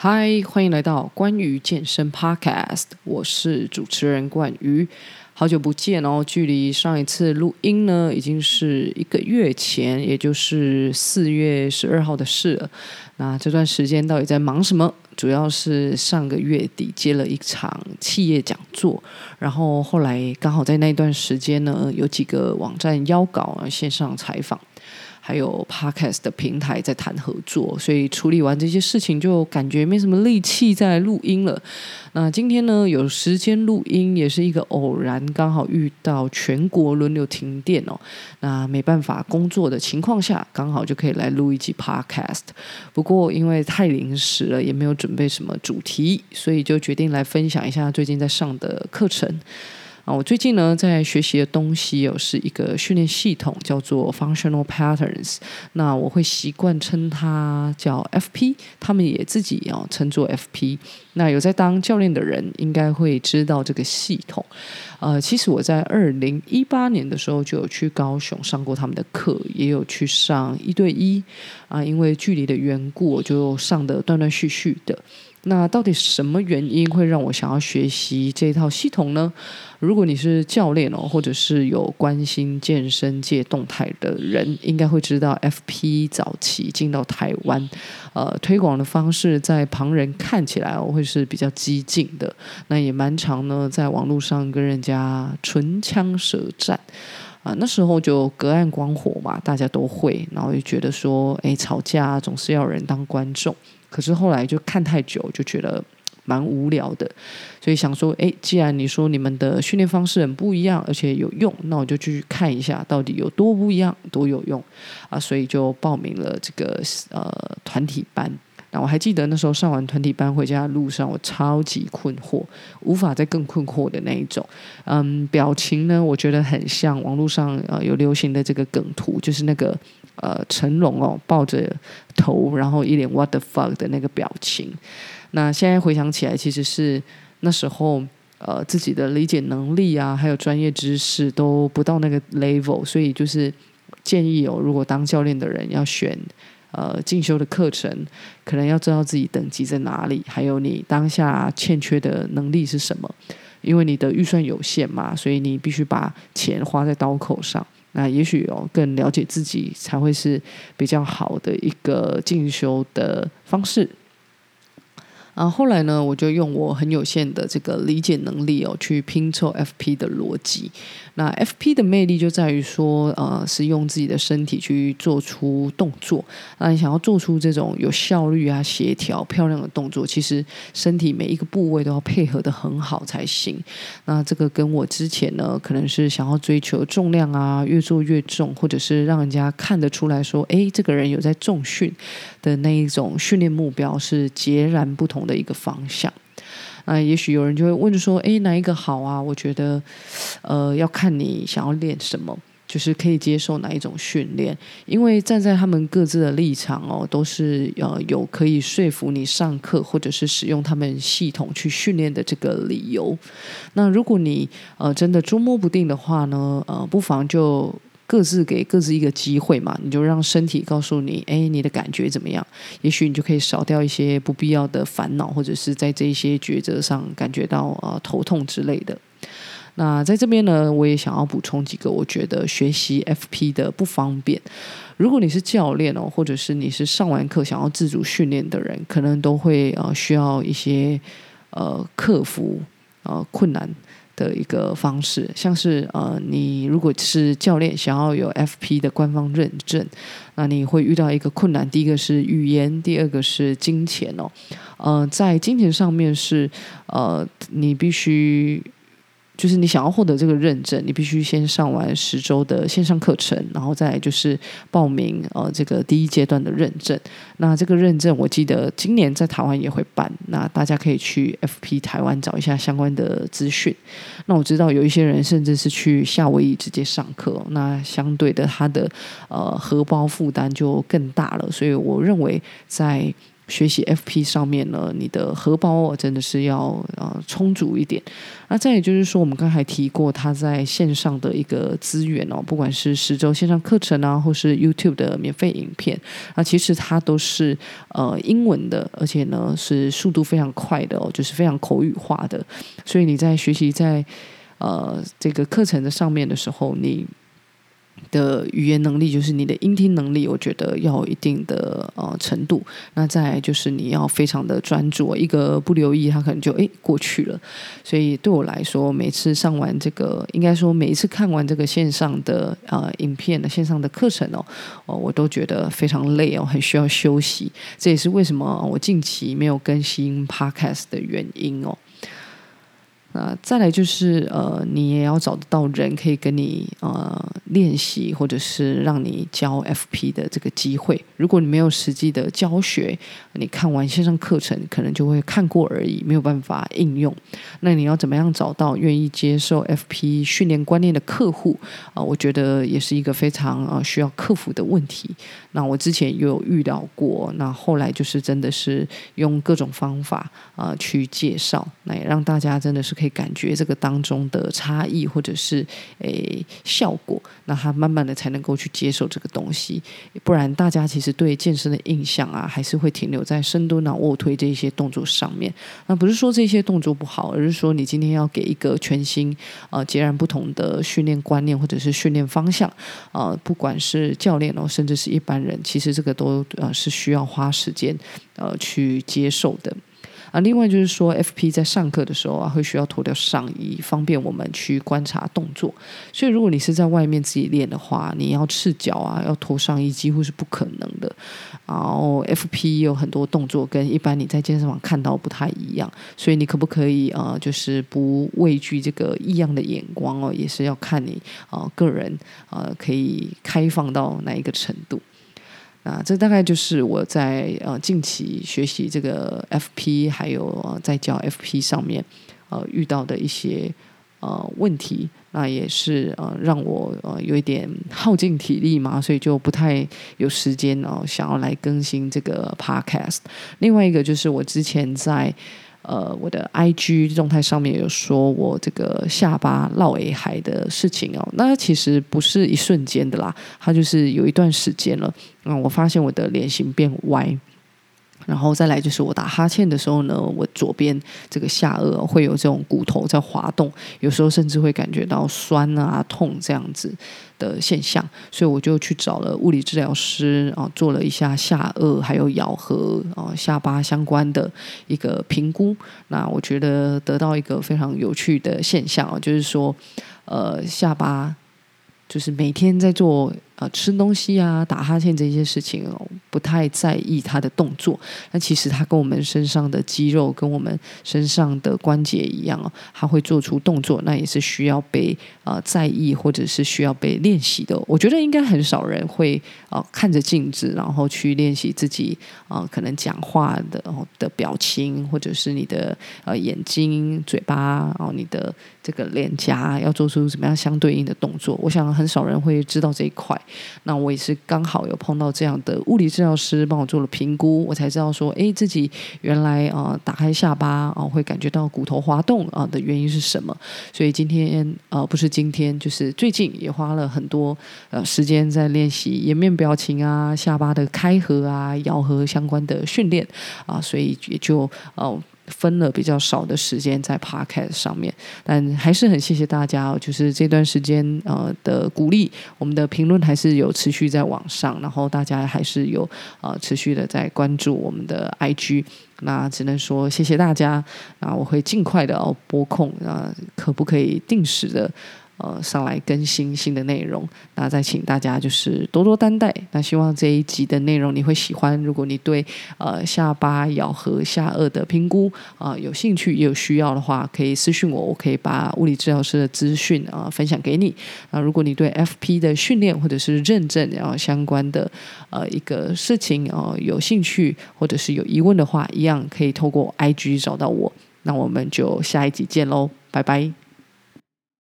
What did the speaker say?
嗨，欢迎来到关于健身 Podcast，我是主持人冠瑜，好久不见哦，距离上一次录音呢，已经是一个月前，也就是四月十二号的事了。那这段时间到底在忙什么？主要是上个月底接了一场企业讲座，然后后来刚好在那段时间呢，有几个网站邀稿线上采访。还有 Podcast 的平台在谈合作，所以处理完这些事情，就感觉没什么力气再录音了。那今天呢，有时间录音也是一个偶然，刚好遇到全国轮流停电哦。那没办法工作的情况下，刚好就可以来录一集 Podcast。不过因为太临时了，也没有准备什么主题，所以就决定来分享一下最近在上的课程。啊，我最近呢在学习的东西有是一个训练系统，叫做 Functional Patterns。那我会习惯称它叫 FP，他们也自己要称作 FP。那有在当教练的人应该会知道这个系统。呃，其实我在二零一八年的时候就有去高雄上过他们的课，也有去上一对一。啊，因为距离的缘故，我就上的断断续续的。那到底什么原因会让我想要学习这套系统呢？如果你是教练哦，或者是有关心健身界动态的人，应该会知道 FP 早期进到台湾，呃，推广的方式在旁人看起来我会是比较激进的，那也蛮常呢，在网络上跟人家唇枪舌战啊，那时候就隔岸观火嘛，大家都会，然后就觉得说，哎，吵架总是要人当观众。可是后来就看太久，就觉得蛮无聊的，所以想说，诶，既然你说你们的训练方式很不一样，而且有用，那我就去看一下到底有多不一样，多有用啊！所以就报名了这个呃团体班。那我还记得那时候上完团体班回家的路上，我超级困惑，无法再更困惑的那一种。嗯，表情呢，我觉得很像网络上呃有流行的这个梗图，就是那个呃成龙哦抱着头，然后一脸 what the fuck 的那个表情。那现在回想起来，其实是那时候呃自己的理解能力啊，还有专业知识都不到那个 level，所以就是建议哦，如果当教练的人要选。呃，进修的课程可能要知道自己等级在哪里，还有你当下欠缺的能力是什么。因为你的预算有限嘛，所以你必须把钱花在刀口上。那也许哦，更了解自己才会是比较好的一个进修的方式。啊，后来呢，我就用我很有限的这个理解能力哦，去拼凑 FP 的逻辑。那 FP 的魅力就在于说，呃，是用自己的身体去做出动作。那你想要做出这种有效率啊、协调、漂亮的动作，其实身体每一个部位都要配合得很好才行。那这个跟我之前呢，可能是想要追求重量啊，越做越重，或者是让人家看得出来说，哎，这个人有在重训的那一种训练目标是截然不同的一个方向，那也许有人就会问说：“诶，哪一个好啊？”我觉得，呃，要看你想要练什么，就是可以接受哪一种训练。因为站在他们各自的立场哦，都是呃有可以说服你上课或者是使用他们系统去训练的这个理由。那如果你呃真的捉摸不定的话呢，呃，不妨就。各自给各自一个机会嘛，你就让身体告诉你，哎，你的感觉怎么样？也许你就可以少掉一些不必要的烦恼，或者是在这些抉择上感觉到呃头痛之类的。那在这边呢，我也想要补充几个我觉得学习 FP 的不方便。如果你是教练哦，或者是你是上完课想要自主训练的人，可能都会呃需要一些呃克服呃困难。的一个方式，像是呃，你如果是教练，想要有 FP 的官方认证，那你会遇到一个困难。第一个是语言，第二个是金钱哦。呃，在金钱上面是呃，你必须。就是你想要获得这个认证，你必须先上完十周的线上课程，然后再就是报名呃这个第一阶段的认证。那这个认证我记得今年在台湾也会办，那大家可以去 FP 台湾找一下相关的资讯。那我知道有一些人甚至是去夏威夷直接上课，那相对的他的呃荷包负担就更大了。所以我认为在学习 FP 上面呢，你的荷包哦真的是要呃充足一点。那再也就是说，我们刚才提过，它在线上的一个资源哦，不管是十周线上课程啊，或是 YouTube 的免费影片，那其实它都是呃英文的，而且呢是速度非常快的哦，就是非常口语化的。所以你在学习在呃这个课程的上面的时候，你的语言能力，就是你的音听能力，我觉得要有一定的呃程度。那再就是你要非常的专注，一个不留意，它可能就诶过去了。所以对我来说，每次上完这个，应该说每一次看完这个线上的呃影片的线上的课程哦，哦，我都觉得非常累哦，很需要休息。这也是为什么我近期没有更新 Podcast 的原因哦。那再来就是呃，你也要找得到人可以跟你呃练习，或者是让你教 FP 的这个机会。如果你没有实际的教学，你看完线上课程可能就会看过而已，没有办法应用。那你要怎么样找到愿意接受 FP 训练观念的客户啊、我觉得也是一个非常呃需要克服的问题。那我之前也有遇到过，那后来就是真的是用各种方法啊、去介绍，那也让大家真的是可以。感觉这个当中的差异，或者是诶效果，那他慢慢的才能够去接受这个东西，不然大家其实对健身的印象啊，还是会停留在深蹲啊、卧推这些动作上面。那不是说这些动作不好，而是说你今天要给一个全新呃截然不同的训练观念或者是训练方向、呃，不管是教练哦，甚至是一般人，其实这个都呃是需要花时间呃去接受的。啊，另外就是说，FP 在上课的时候啊，会需要脱掉上衣，方便我们去观察动作。所以，如果你是在外面自己练的话，你要赤脚啊，要脱上衣，几乎是不可能的。然后，FP 有很多动作跟一般你在健身房看到不太一样，所以你可不可以啊、就是不畏惧这个异样的眼光哦，也是要看你啊、个人啊、可以开放到哪一个程度。啊，这大概就是我在呃近期学习这个 FP，还有、在教 FP 上面呃遇到的一些呃问题，那也是呃让我呃有一点耗尽体力嘛，所以就不太有时间哦、想要来更新这个 Podcast。另外一个就是我之前在。呃，我的 IG 状态上面有说我这个下巴落下来的事情哦，那其实不是一瞬间的啦，它就是有一段时间了。嗯，我发现我的脸型变歪。然后再来就是我打哈欠的时候呢，我左边这个下颚会有这种骨头在滑动，有时候甚至会感觉到酸啊、痛这样子的现象，所以我就去找了物理治疗师啊，做了一下下颚还有咬合啊、下巴相关的一个评估。那我觉得得到一个非常有趣的现象啊，就是说，呃，下巴就是每天在做。啊，吃东西啊，打哈欠这些事情哦，不太在意他的动作。那其实他跟我们身上的肌肉，跟我们身上的关节一样哦，他会做出动作，那也是需要被、呃、在意，或者是需要被练习的。我觉得应该很少人会、呃、看着镜子，然后去练习自己啊、呃、可能讲话的的表情，或者是你的呃眼睛、嘴巴，然后你的这个脸颊要做出什么样相对应的动作。我想很少人会知道这一块。那我也是刚好有碰到这样的物理治疗师，帮我做了评估，我才知道说，哎，自己原来啊、打开下巴啊、会感觉到骨头滑动啊、的原因是什么？所以今天啊、呃、不是今天，就是最近也花了很多呃时间在练习颜面表情啊、下巴的开合啊、咬合相关的训练啊、所以也就哦。分了比较少的时间在 Podcast 上面，但还是很谢谢大家哦，就是这段时间呃的鼓励，我们的评论还是有持续在网上，然后大家还是有呃持续的在关注我们的 IG，那只能说谢谢大家，那我会尽快的哦拨控啊，可不可以定时的？呃，上来更新新的内容，那再请大家就是多多担待。那希望这一集的内容你会喜欢。如果你对呃下巴咬合下颚的评估啊、有兴趣也有需要的话，可以私讯我，我可以把物理治疗师的资讯啊、分享给你。那如果你对 FP 的训练或者是认证然后相关的呃一个事情啊、有兴趣或者是有疑问的话，一样可以透过 IG 找到我。那我们就下一集见喽，拜拜。